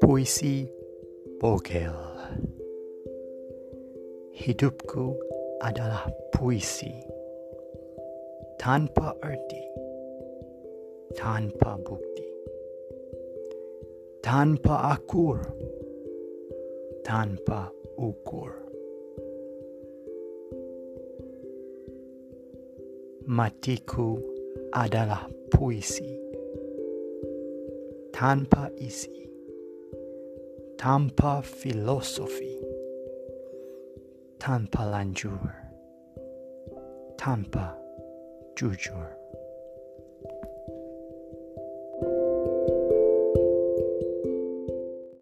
Puisi Bogel. Hidupku adalah puisi. Tanpa arti Tanpa bukti. Tanpa akur Tanpa ukur. Matiku adalah puisi. Tanpa isi, tanpa filosofi, tanpa lanjur, tanpa jujur.